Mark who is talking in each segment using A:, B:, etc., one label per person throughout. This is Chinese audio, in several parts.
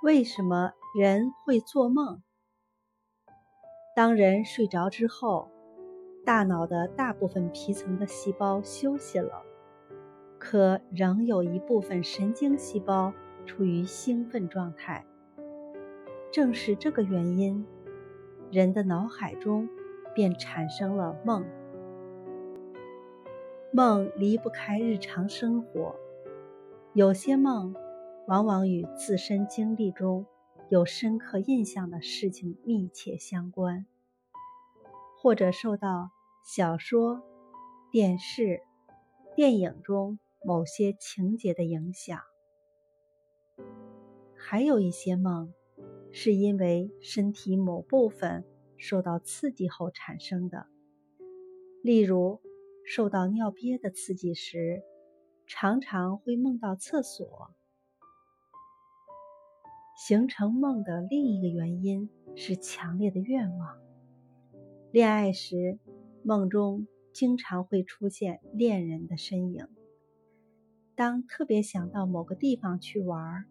A: 为什么人会做梦？当人睡着之后，大脑的大部分皮层的细胞休息了，可仍有一部分神经细胞处于兴奋状态。正是这个原因，人的脑海中便产生了梦。梦离不开日常生活，有些梦。往往与自身经历中有深刻印象的事情密切相关，或者受到小说、电视、电影中某些情节的影响。还有一些梦，是因为身体某部分受到刺激后产生的，例如受到尿憋的刺激时，常常会梦到厕所。形成梦的另一个原因是强烈的愿望。恋爱时，梦中经常会出现恋人的身影。当特别想到某个地方去玩，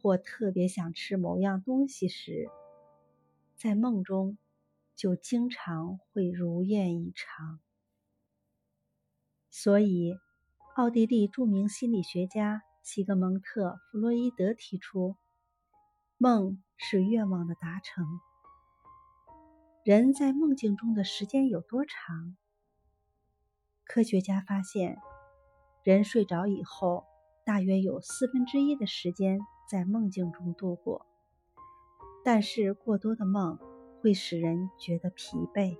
A: 或特别想吃某样东西时，在梦中就经常会如愿以偿。所以，奥地利著名心理学家西格蒙特·弗洛伊德提出。梦是愿望的达成。人在梦境中的时间有多长？科学家发现，人睡着以后，大约有四分之一的时间在梦境中度过。但是，过多的梦会使人觉得疲惫。